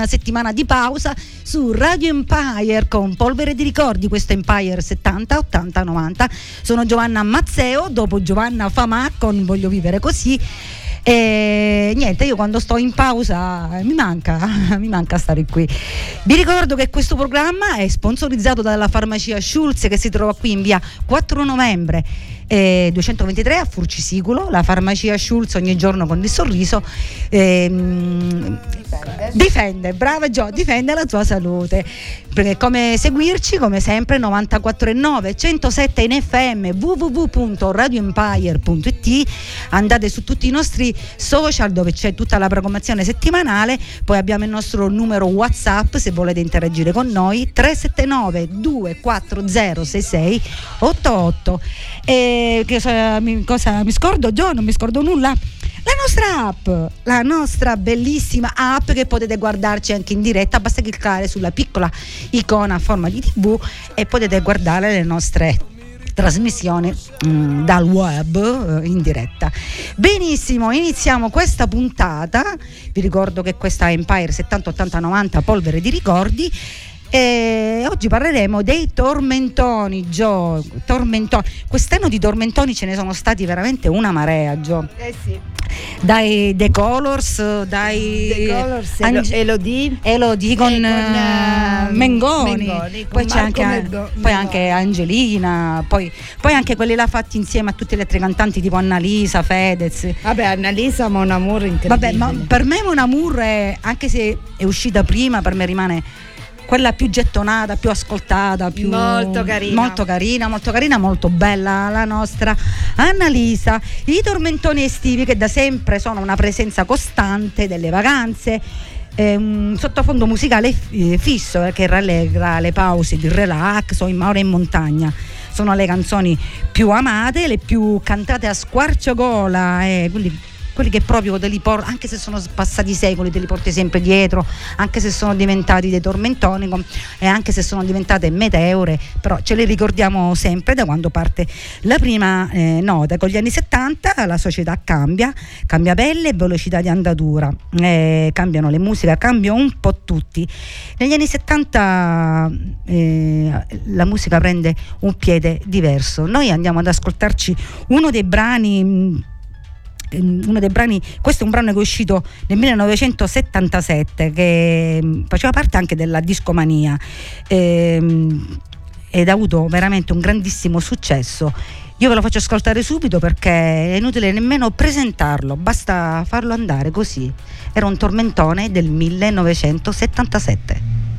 una settimana di pausa su Radio Empire con Polvere di Ricordi, questo Empire 70, 80, 90. Sono Giovanna Mazzeo, dopo Giovanna Famà con Voglio vivere così. E niente, io quando sto in pausa eh, mi manca, mi manca stare qui. Vi ricordo che questo programma è sponsorizzato dalla farmacia Schulz che si trova qui in via 4 novembre eh, 223 a Furcisiculo, la farmacia Schulz ogni giorno con il sorriso ehm, difende, brava Gio, difende la tua salute. Perché come seguirci, come sempre, 94,9, 107 in FM, www.radioempire.it, andate su tutti i nostri social dove c'è tutta la programmazione settimanale, poi abbiamo il nostro numero WhatsApp se volete interagire con noi, 379 240 66 88. E cosa mi, cosa mi scordo? Gio, non mi scordo nulla. La nostra app, la nostra bellissima app che potete guardarci anche in diretta, basta cliccare sulla piccola icona a forma di tv e potete guardare le nostre trasmissioni mm, dal web eh, in diretta. Benissimo, iniziamo questa puntata. Vi ricordo che questa è Empire 70 80 90 polvere di ricordi. E oggi parleremo dei tormentoni, Gio. Tormentoni. Quest'anno di tormentoni ce ne sono stati veramente una marea, Gio. Eh sì. Dai The Colors, dai The Colors, Ange- Elodie. Elodie con, E con, eh, eh, Mengoni, Mengoni, con poi, c'è anche, Mengo- poi anche Angelina, poi, poi anche quelli là fatti insieme a tutte le altre cantanti tipo Annalisa, Fedez. Vabbè, Annalisa Mon Amour incredibile. Vabbè, ma per me Mon Amour, è- anche se è uscita prima, per me rimane quella più gettonata, più ascoltata, più Molto carina. molto carina, molto carina, molto bella la nostra Annalisa. I tormentoni estivi che da sempre sono una presenza costante delle vacanze. è un sottofondo musicale eh, fisso eh, che rallegra le pause di relax o in mare in montagna. Sono le canzoni più amate, le più cantate a squarciagola, eh, quindi quelli che proprio te li porti, anche se sono passati secoli, te li porti sempre dietro, anche se sono diventati dei tormentoni e anche se sono diventate meteore, però ce le ricordiamo sempre da quando parte la prima eh, nota. Con gli anni 70 la società cambia, cambia pelle e velocità di andatura, eh, cambiano le musiche, cambiano un po' tutti. Negli anni 70 eh, la musica prende un piede diverso. Noi andiamo ad ascoltarci uno dei brani. Ehm, uno dei brani, questo è un brano che è uscito nel 1977 che mh, faceva parte anche della discomania ehm, ed ha avuto veramente un grandissimo successo. Io ve lo faccio ascoltare subito perché è inutile nemmeno presentarlo, basta farlo andare così. Era un tormentone del 1977.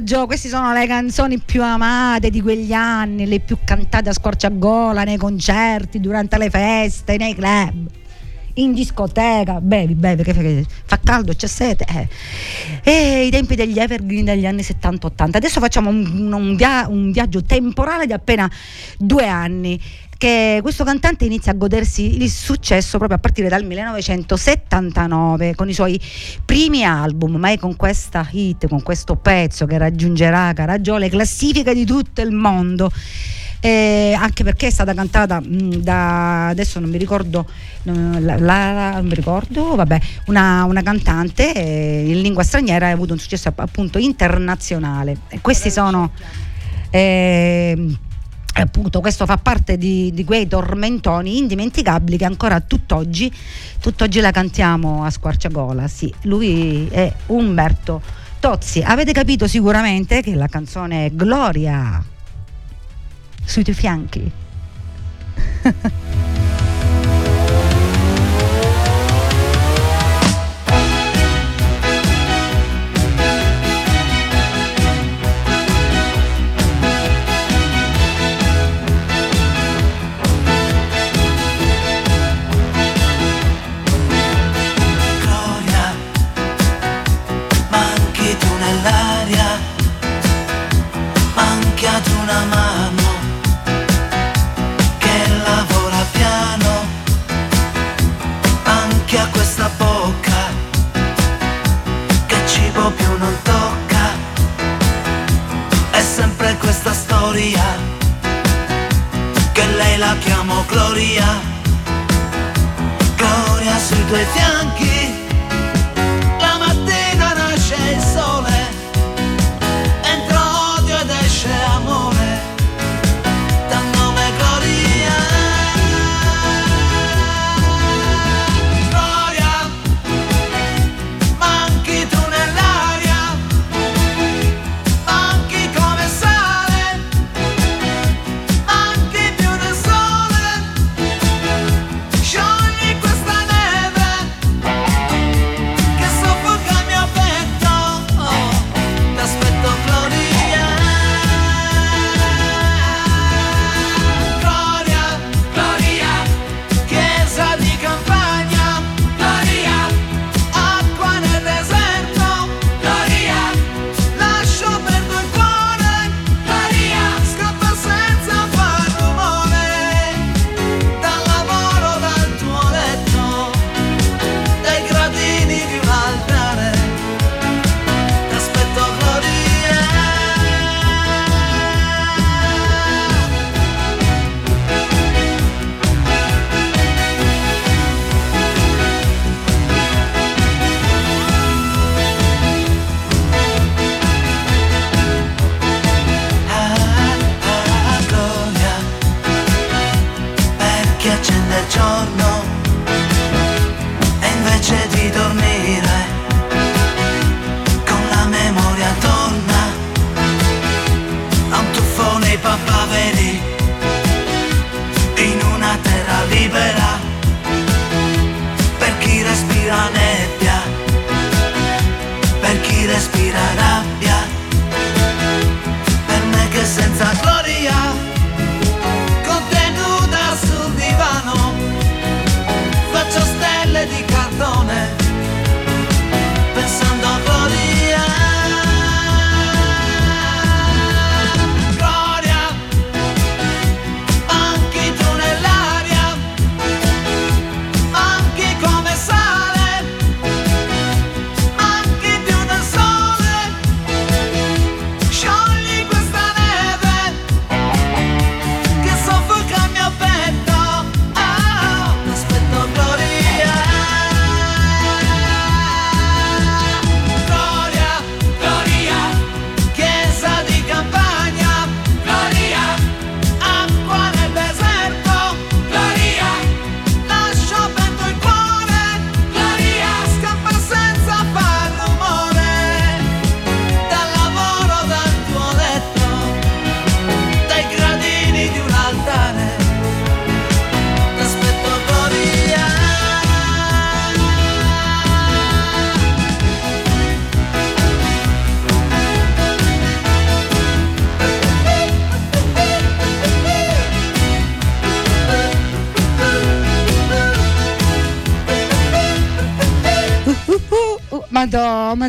Caraggio, queste sono le canzoni più amate di quegli anni, le più cantate a squarciagola nei concerti, durante le feste, nei club. In discoteca, bevi, bevi, che fa caldo, c'è sete. Eh. E i tempi degli evergreen degli anni 70-80. Adesso facciamo un, un via- un viaggio temporale di appena due anni che questo cantante inizia a godersi il successo proprio a partire dal 1979 con i suoi primi album, ma è con questa hit, con questo pezzo che raggiungerà Caragiò le classifiche di tutto il mondo. Eh, anche perché è stata cantata mh, da adesso non mi ricordo la, la- non mi ricordo vabbè una, una cantante eh, in lingua straniera ha avuto un successo app- appunto internazionale e questi sono eh, appunto questo fa parte di, di quei tormentoni indimenticabili che ancora tutt'oggi, tutt'oggi la cantiamo a squarciagola. Sì, lui è Umberto Tozzi. Avete capito sicuramente che la canzone è Gloria sui tuoi fianchi. Gloria. Gloria sui tuoi fianchi.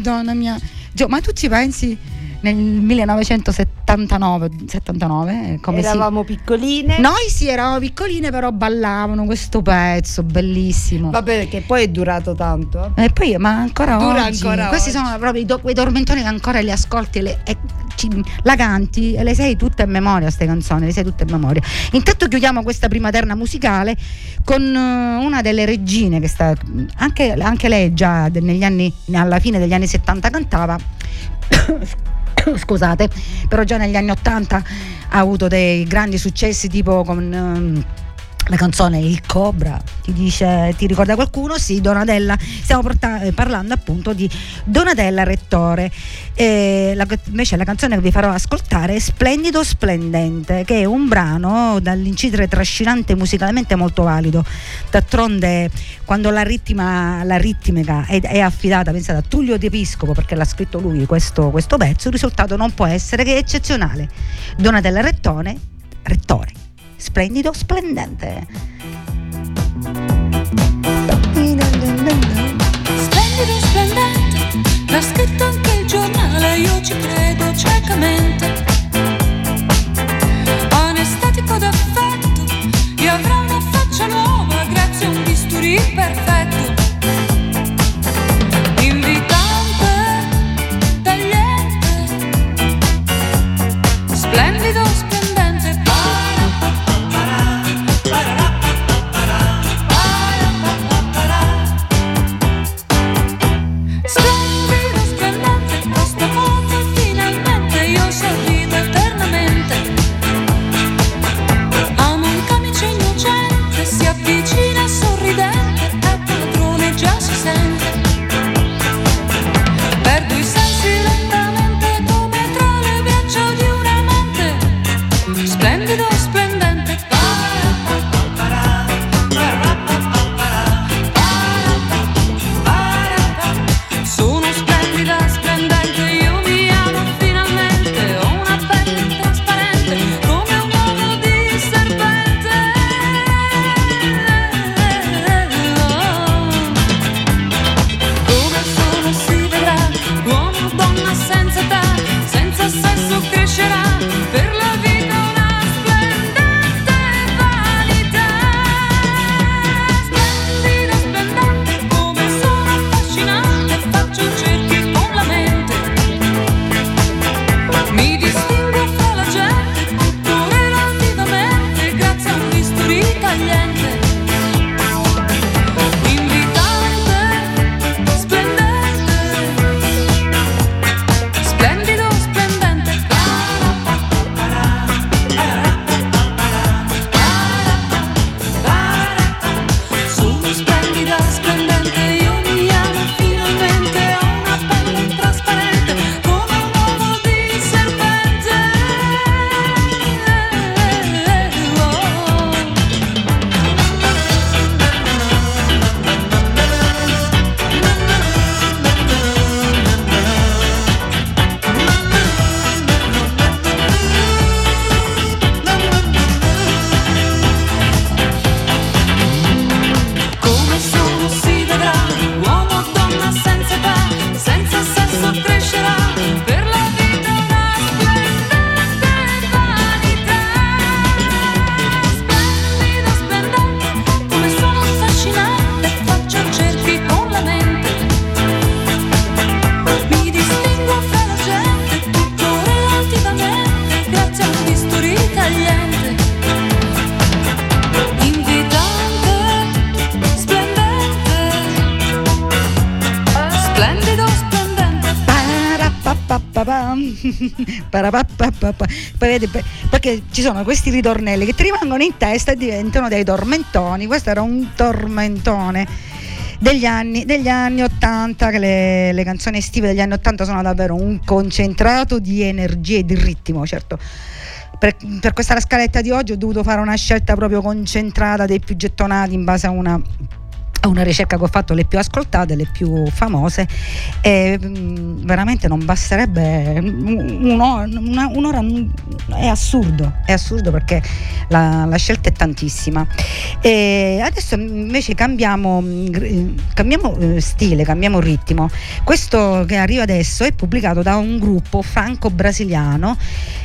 Madonna, mia. Gio, ma tu ci pensi nel 1979, 79, come si... Eravamo piccoline. Noi sì, eravamo piccoline, però ballavano questo pezzo bellissimo. Vabbè, perché poi è durato tanto. eh. E poi, ma ancora Dura oggi, ancora questi oggi. sono proprio i do- quei tormentoni che ancora li ascolti le- e la canti e le sei tutte a memoria, queste canzoni, le sei tutte a memoria. Intanto chiudiamo questa prima terna musicale con eh, una delle regine che sta, anche, anche lei già anni, alla fine degli anni 70 cantava. Scusate, però già negli anni 80 ha avuto dei grandi successi tipo con ehm, la canzone Il Cobra, ti dice, ti ricorda qualcuno? Sì, Donatella, stiamo porta- eh, parlando appunto di Donatella Rettore. Eh, la- invece la canzone che vi farò ascoltare è Splendido Splendente, che è un brano dall'incidere trascinante musicalmente molto valido. D'altronde quando la, ritma, la ritmica è, è affidata, pensate a Tullio De Piscopo, perché l'ha scritto lui questo, questo pezzo, il risultato non può essere che eccezionale. Donatella Rettone, Rettore splendido, splendente. Splendido, splendente, l'ha scritto anche il giornale, io ci credo ciecamente. Anestetico d'affetto, e avrà una faccia nuova grazie a un bisturi perfetto. Perché ci sono questi ritornelli che ti rimangono in testa e diventano dei tormentoni. Questo era un tormentone degli anni, degli anni 80, che le, le canzoni estive degli anni 80 sono davvero un concentrato di energia e di ritmo, certo. Per, per questa scaletta di oggi ho dovuto fare una scelta proprio concentrata dei più gettonati in base a una una ricerca che ho fatto le più ascoltate, le più famose e mh, veramente non basterebbe un'ora, una- un'ora, è assurdo, è assurdo perché la, la scelta è tantissima. E adesso invece cambiamo, cambiamo eh, stile, cambiamo ritmo. Questo che arriva adesso è pubblicato da un gruppo franco-brasiliano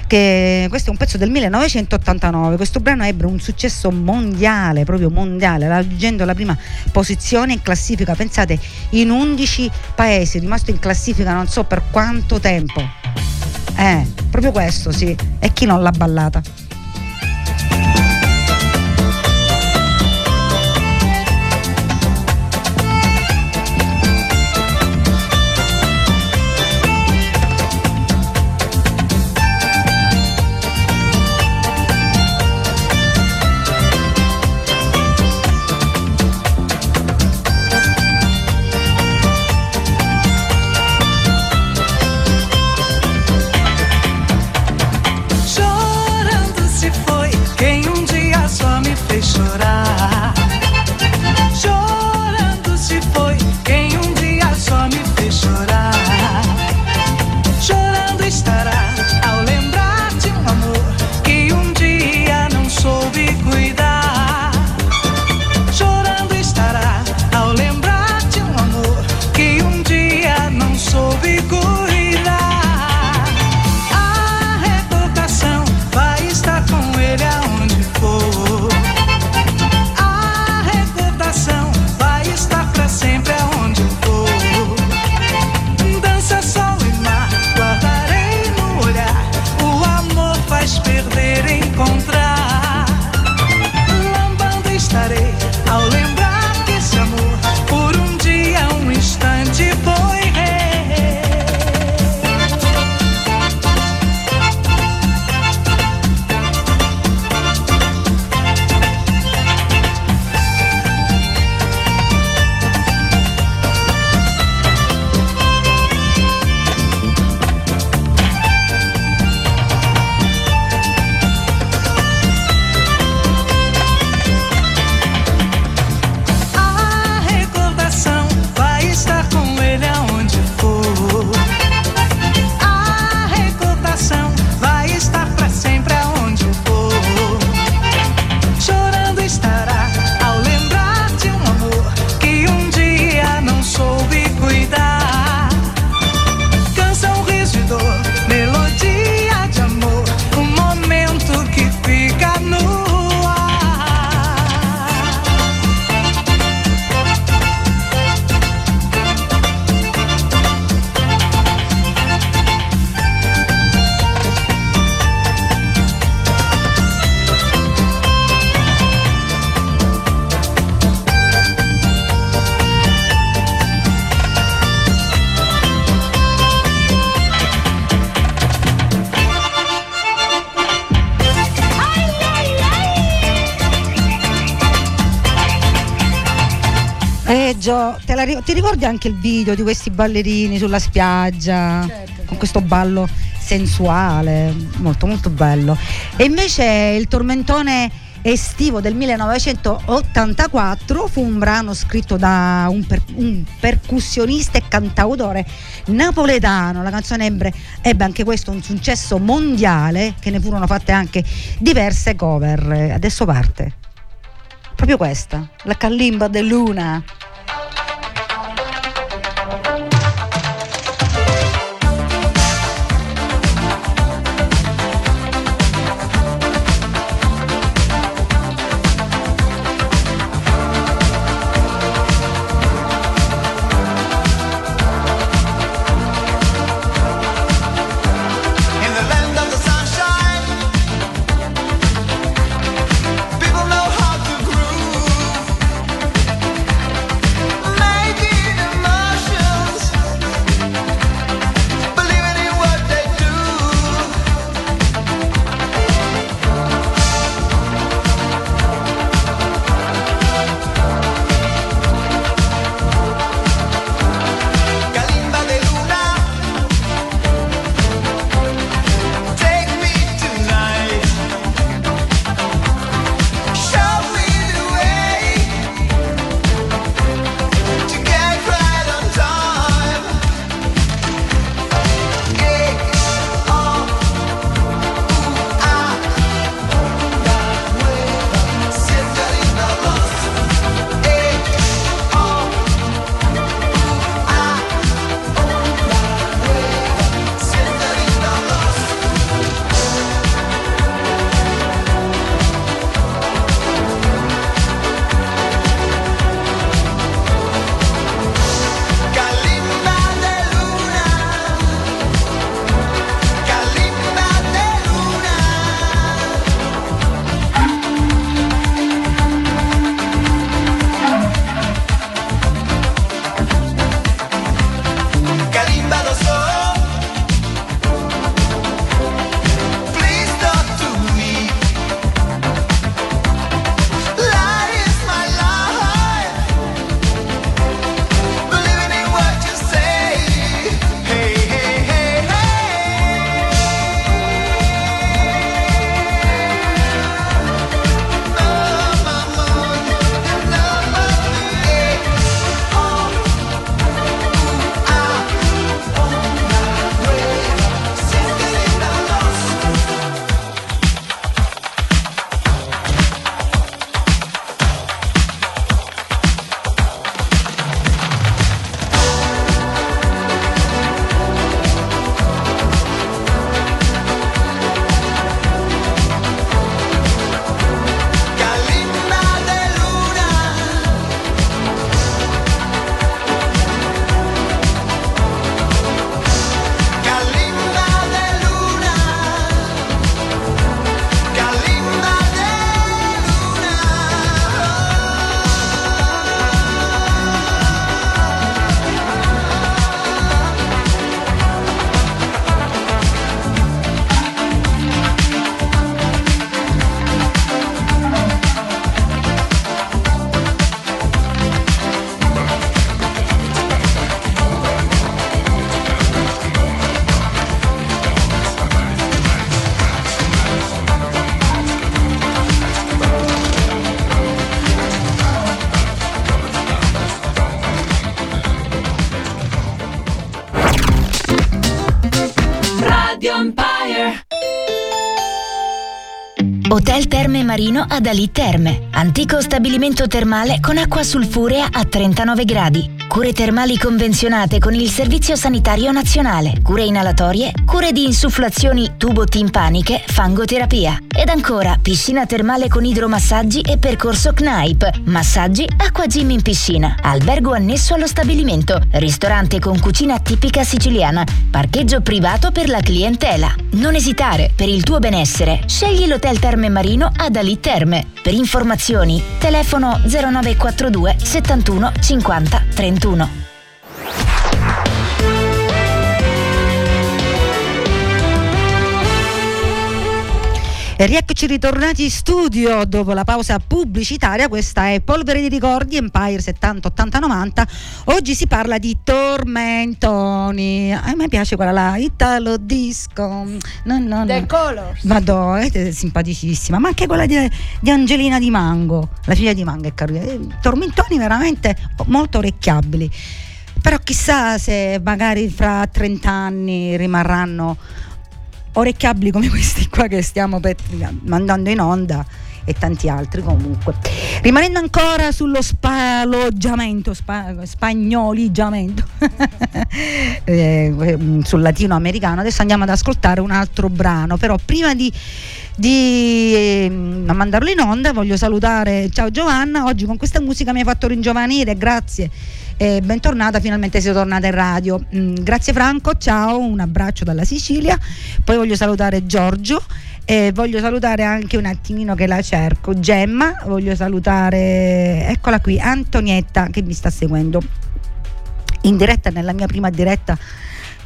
che questo è un pezzo del 1989 questo brano ebbe un successo mondiale proprio mondiale raggiungendo la prima posizione in classifica. Pensate in 11 paesi rimasto in classifica non so per quanto tempo. Eh proprio questo sì. E chi non l'ha ballata ti ricordi anche il video di questi ballerini sulla spiaggia? Con questo ballo sensuale, molto molto bello. E invece il tormentone estivo del 1984 fu un brano scritto da un, per- un percussionista e cantautore napoletano. La canzone ebbe, ebbe anche questo un successo mondiale, che ne furono fatte anche diverse cover. Adesso parte. Proprio questa, la Callimba de Luna. Hotel Terme Marino ad Ali Terme. Antico stabilimento termale con acqua sulfurea a 39 gradi. Cure termali convenzionate con il Servizio Sanitario Nazionale. Cure inalatorie, cure di insufflazioni tubo-timpaniche, fangoterapia. Ed ancora piscina termale con idromassaggi e percorso CNAIP. Massaggi, acqua gym in piscina. Albergo annesso allo stabilimento. Ristorante con cucina tipica siciliana. Parcheggio privato per la clientela. Non esitare, per il tuo benessere. Scegli l'Hotel Terme Marino ad Ali Terme. Per informazioni, telefono 0942 71 50 31. 2021. E rieccoci ritornati in studio dopo la pausa pubblicitaria. Questa è Polvere di ricordi Empire 70 80 90. Oggi si parla di tormentoni. A me piace quella là, Italo Disco. No, no, The no. Colors. Madonna, è simpaticissima, ma anche quella di, di Angelina Di Mango, la figlia di Mango è carina. Eh, Tormentoni veramente molto orecchiabili. Però chissà se magari fra 30 anni rimarranno orecchiabili come questi qua che stiamo per- mandando in onda e tanti altri comunque. Rimanendo ancora sullo spaloggiamento, spa- spagnoligiamento, eh, sul latinoamericano, adesso andiamo ad ascoltare un altro brano, però prima di, di eh, mandarlo in onda voglio salutare, ciao Giovanna, oggi con questa musica mi hai fatto ringiovanire, grazie. E bentornata, finalmente sei tornata in radio. Mm, grazie Franco, ciao, un abbraccio dalla Sicilia. Poi voglio salutare Giorgio e voglio salutare anche un attimino che la cerco, Gemma, voglio salutare, eccola qui, Antonietta che mi sta seguendo in diretta nella mia prima diretta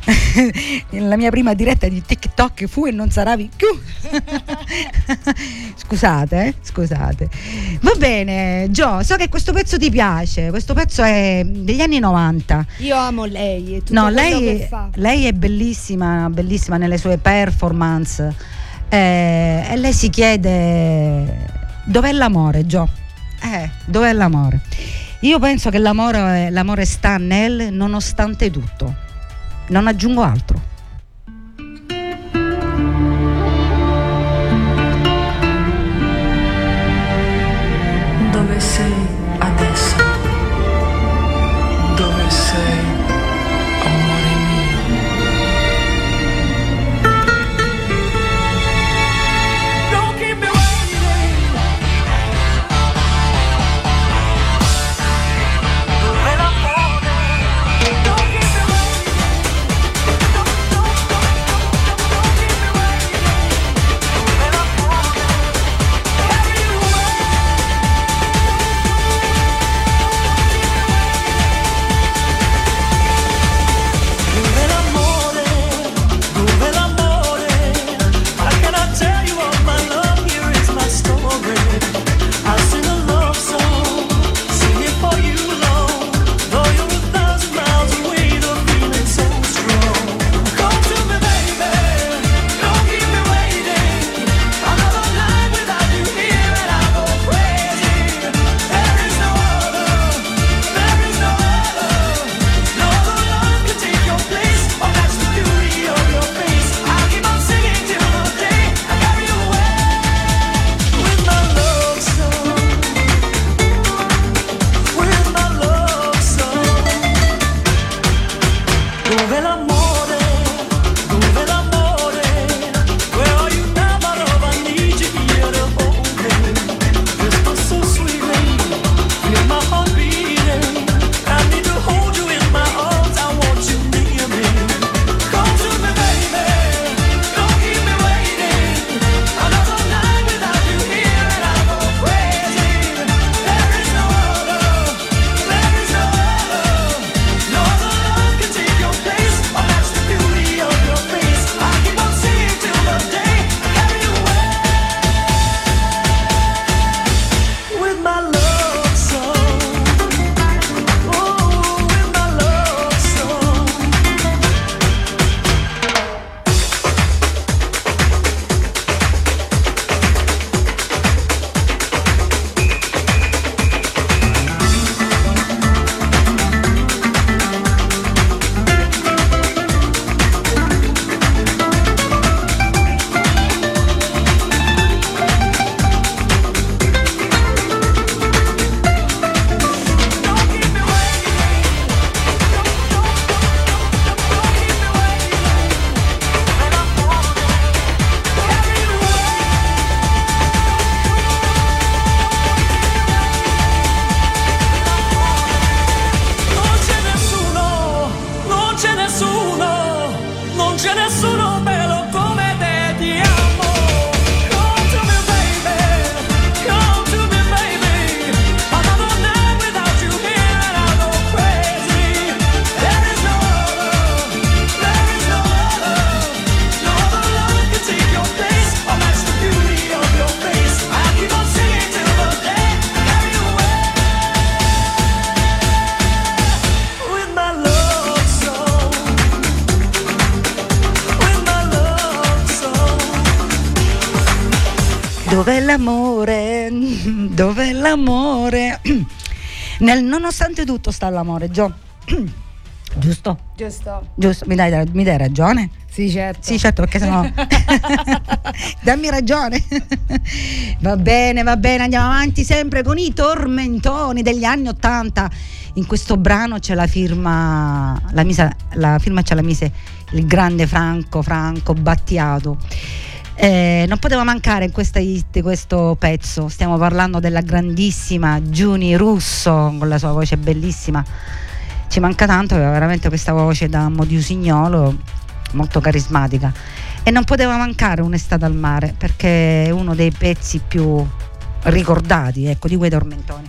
la mia prima diretta di TikTok fu e non sarà più scusate eh, scusate. Va bene Gio so che questo pezzo ti piace questo pezzo è degli anni 90 Io amo lei e no lei, lei è bellissima bellissima nelle sue performance. Eh, e lei si chiede dov'è l'amore Gio eh, dov'è l'amore? Io penso che l'amore, l'amore sta nel nonostante tutto non aggiungo altro. Dove sei l'amore? Nel, nonostante tutto sta l'amore, Gio. Giusto? Giusto. Giusto, mi dai, mi dai ragione? Sì, certo. Sì, certo, perché sennò. Dammi ragione. va bene, va bene, andiamo avanti sempre con i tormentoni degli anni Ottanta. In questo brano c'è la firma, la, misa, la firma ce la mise il grande Franco, Franco Battiato. Eh, non poteva mancare in questa hit questo pezzo. Stiamo parlando della grandissima Giuni Russo con la sua voce bellissima. Ci manca tanto, aveva veramente questa voce da Modiusignolo molto carismatica. E non poteva mancare un'estate al mare perché è uno dei pezzi più ricordati ecco, di quei tormentoni.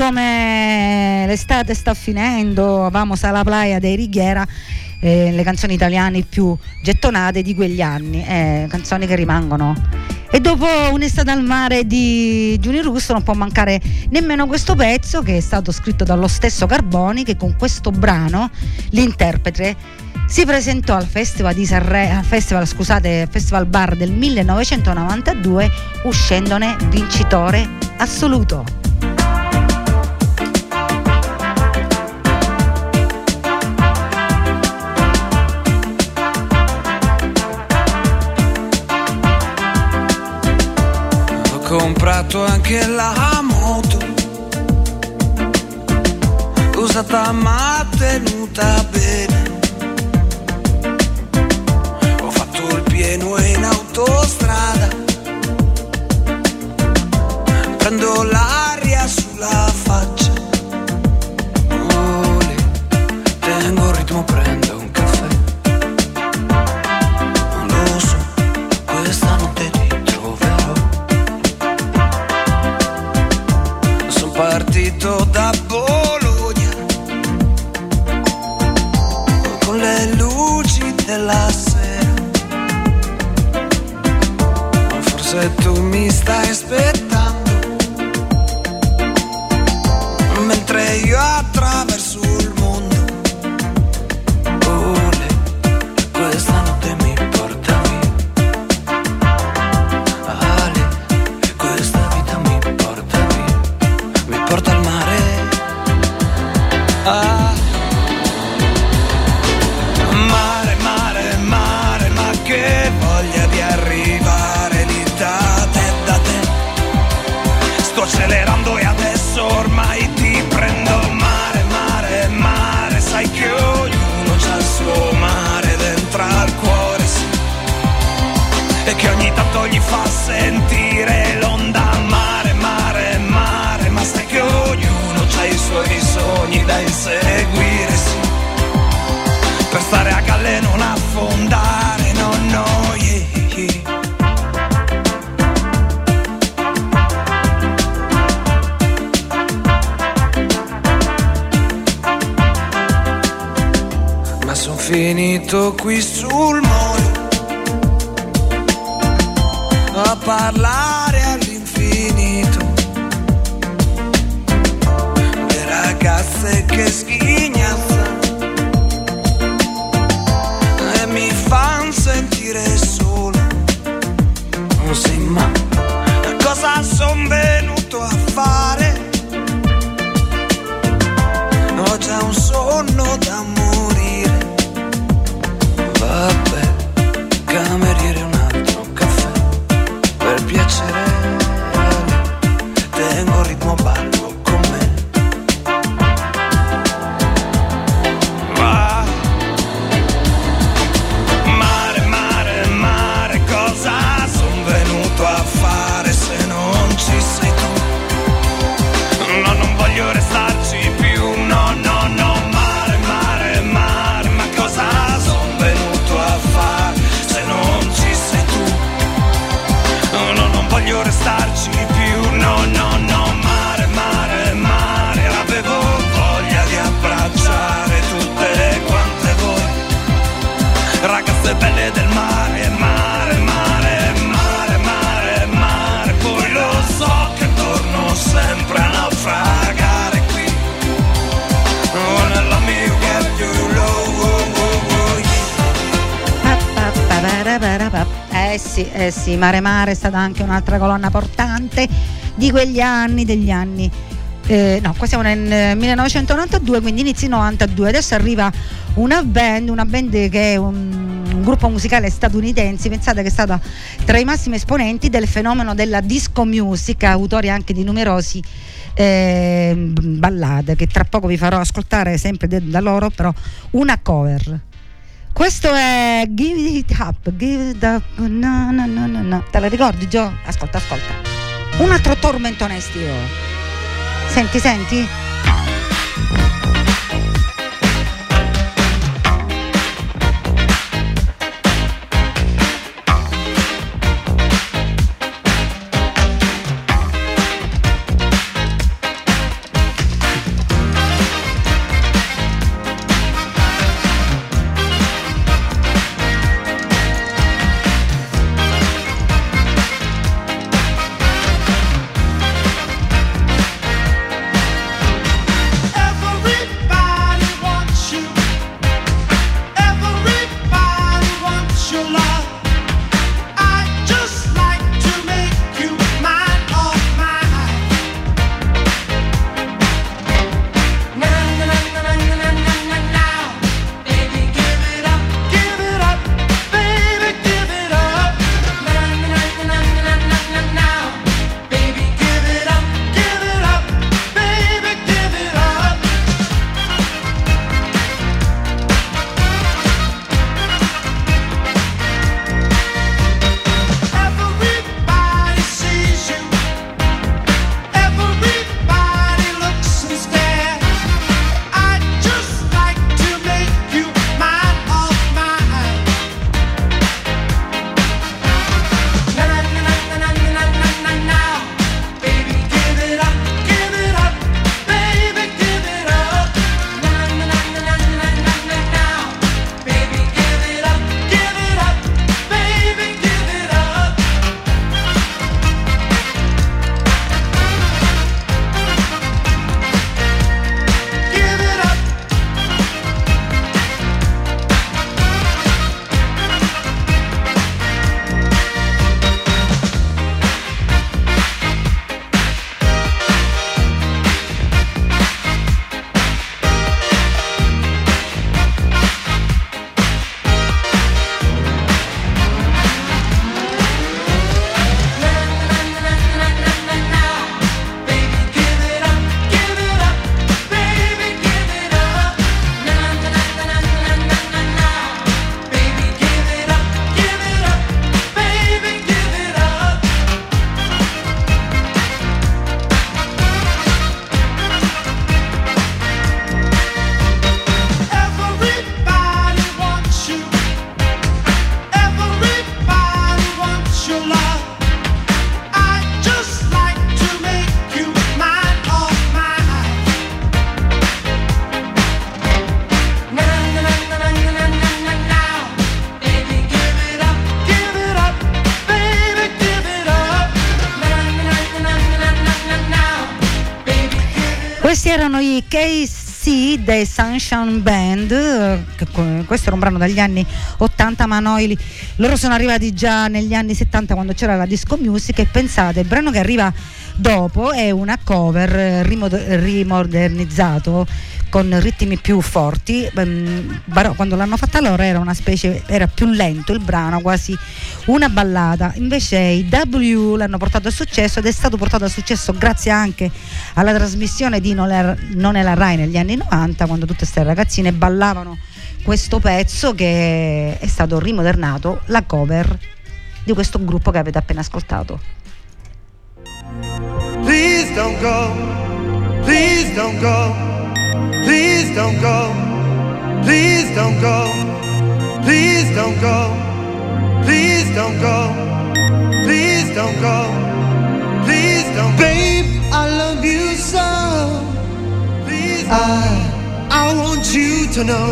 Un po' come l'estate sta finendo, vamos alla playa dei Righiera, eh, le canzoni italiane più gettonate di quegli anni, eh, canzoni che rimangono. E dopo un'estate al mare di Giuni Russo non può mancare nemmeno questo pezzo che è stato scritto dallo stesso Carboni che con questo brano l'interprete si presentò al Festival di Sanremo, al Festival, scusate, Festival Bar del 1992 uscendone vincitore assoluto. Comprato anche la moto. Usata ma tenuta bene. Ho fatto il pieno in autostrada. Prendo l'aria sulla faccia sto accelerando e adesso ormai tutto qui sul mondo sì, eh sì, Mare Mare è stata anche un'altra colonna portante di quegli anni, degli anni eh, no, qua siamo nel 1992, quindi inizi 92, adesso arriva una band, una band che è un, un, gruppo musicale statunitense, pensate che è stata tra i massimi esponenti del fenomeno della disco music, autori anche di numerosi eh, ballate, che tra poco vi farò ascoltare sempre da loro, però una cover. Questo è Give It Up, Give It Up, no, no, no, no, no. Te la ricordi Gio? Ascolta, ascolta. Un altro tormentone estivo. Oh. Senti, senti. Sunshine Band, questo era un brano dagli anni 80, ma noi loro sono arrivati già negli anni 70 quando c'era la disco music e pensate, il brano che arriva dopo è una cover eh, rimod- rimodernizzato con ritmi più forti, ehm, però quando l'hanno fatta loro era una specie, era più lento il brano, quasi una ballata, invece i W l'hanno portato a successo ed è stato portato a successo grazie anche alla trasmissione di Non è, la Rai negli anni 90 quando tutte queste ragazzine ballavano questo pezzo che è stato rimodernato, la cover di questo gruppo che avete appena ascoltato. Please don't go. Please don't go. Please don't go. Please don't go. Please don't go. Please don't go. Please don't go. Please don't Babe, I love you so. Please I I want you to know.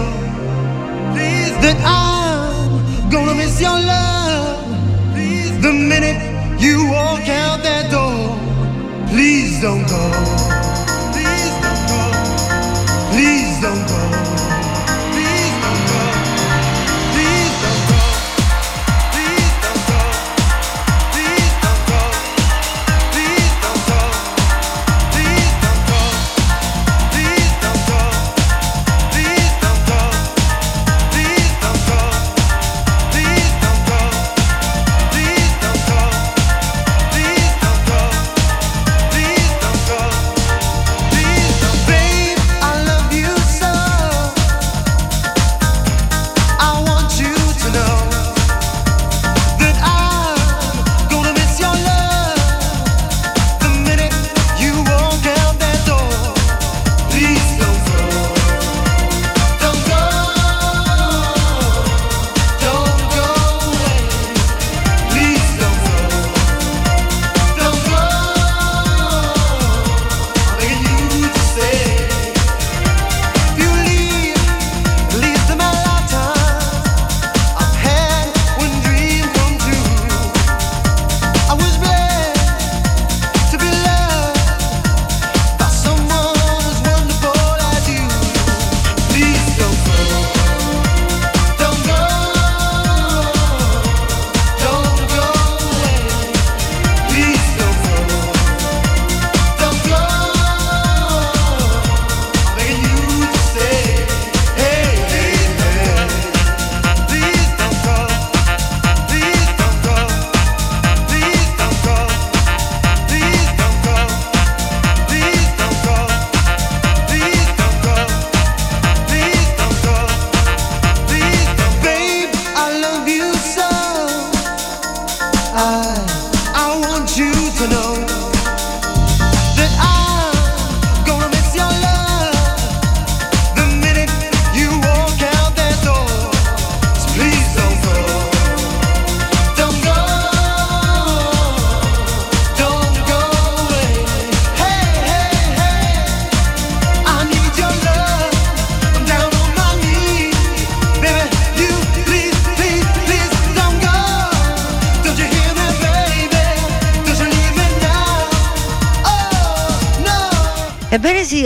Please that I'm gonna miss your love. Please the minute you walk out that door. Please don't go.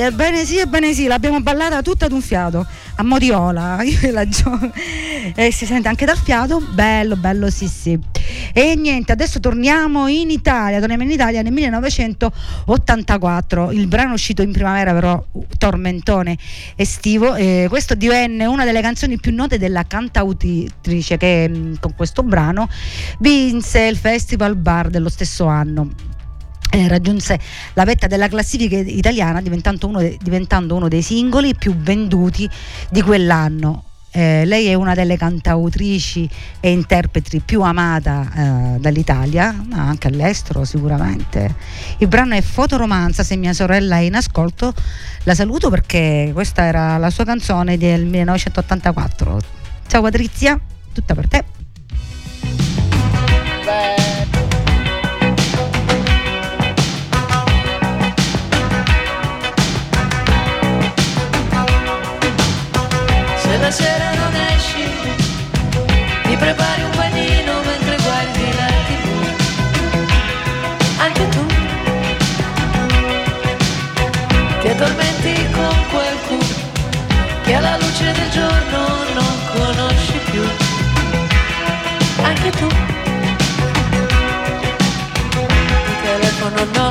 Ebbene sì, ebbene sì, l'abbiamo ballata tutta ad un fiato, a modiola, io e la Gio- e si sente anche dal fiato, bello, bello, sì sì. E niente, adesso torniamo in Italia, torniamo in Italia nel 1984, il brano è uscito in primavera però, tormentone estivo, e questo divenne una delle canzoni più note della cantautrice che con questo brano vinse il Festival Bar dello stesso anno eh, raggiunse la vetta della classifica italiana diventando uno, de- diventando uno dei singoli più venduti di quell'anno. Eh, lei è una delle cantautrici e interpreti più amata eh, dall'Italia, ma anche all'estero sicuramente. Il brano è Fotoromanza, se mia sorella è in ascolto la saluto perché questa era la sua canzone del 1984. Ciao Patrizia, tutta per te. Sera non esci, ti prepari un panino mentre guardi la tv. Anche tu, che tormenti con qualcuno che alla luce del giorno non conosci più. Anche tu. Ti telefono no,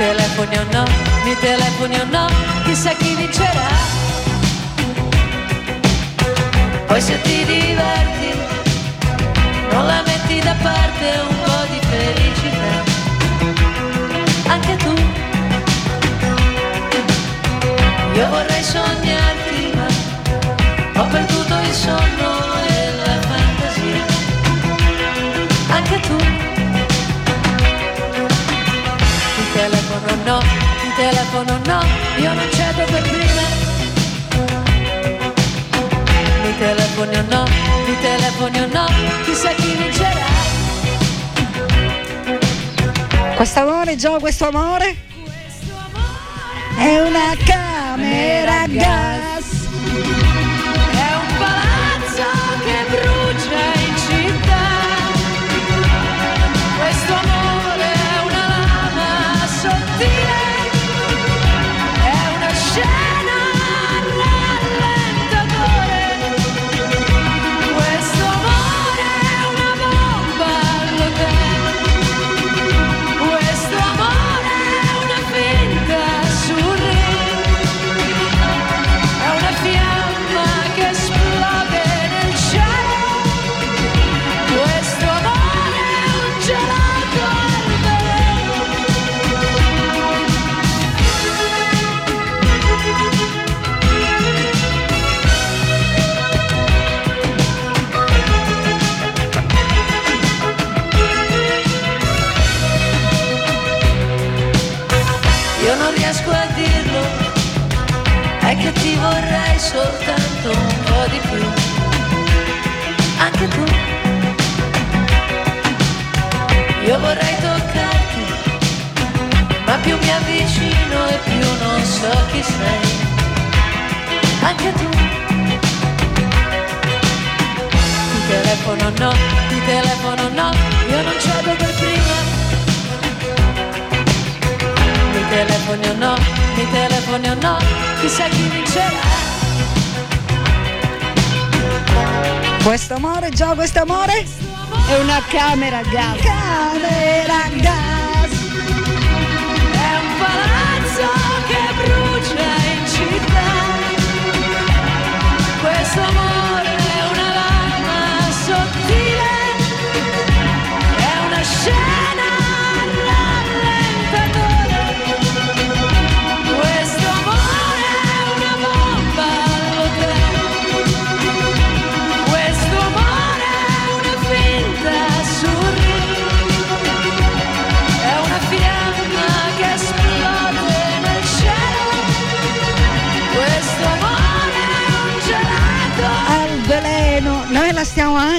telefoni o no, mi telefoni o no, chissà chi vincerà. Poi se ti diverti, non la metti da parte un po' di felicità. Anche tu. Io vorrei sognarti, ma ho perduto il sonno e la fantasia. Anche tu. Telefoni o no, mi telefoni o no, chissà chi vincerà. Questo amore, Gio, questo amore è una camera a gas.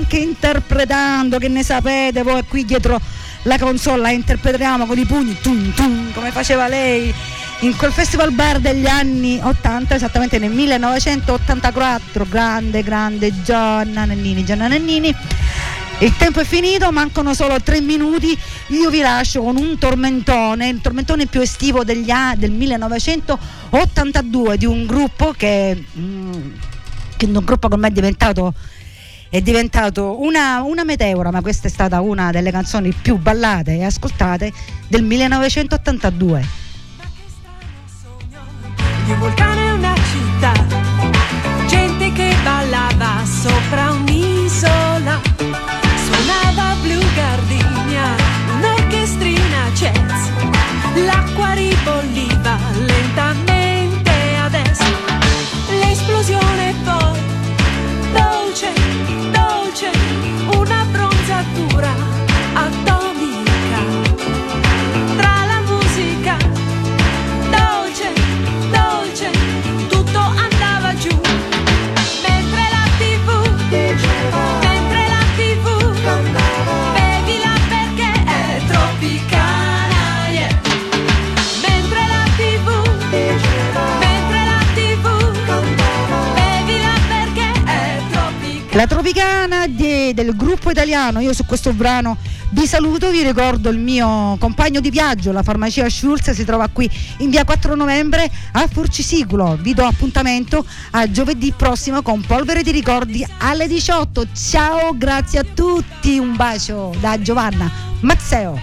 Anche interpretando, che ne sapete voi qui dietro la console la interpretiamo con i pugni, tum, tum, come faceva lei in quel festival bar degli anni 80, esattamente nel 1984. Grande, grande Gianna Nannini, Gianna Nannini. Il tempo è finito, mancano solo tre minuti. Io vi lascio con un tormentone, il tormentone più estivo degli a- del 1982 di un gruppo che, mm, che un gruppo che ormai è diventato, è diventato una, una meteora, ma questa è stata una delle canzoni più ballate e ascoltate del 1982. La Tropicana di- del gruppo italiano, io su questo brano Vi saluto, vi ricordo il mio compagno di viaggio, la farmacia Schulz, si trova qui in via 4 novembre a Furcisiculo. Vi do appuntamento a giovedì prossimo con Polvere di Ricordi alle 18. Ciao, grazie a tutti, un bacio da Giovanna Mazzeo.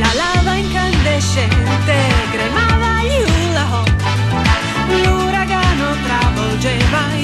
La lava incandescente cremava il hula. L'uragano travolgeva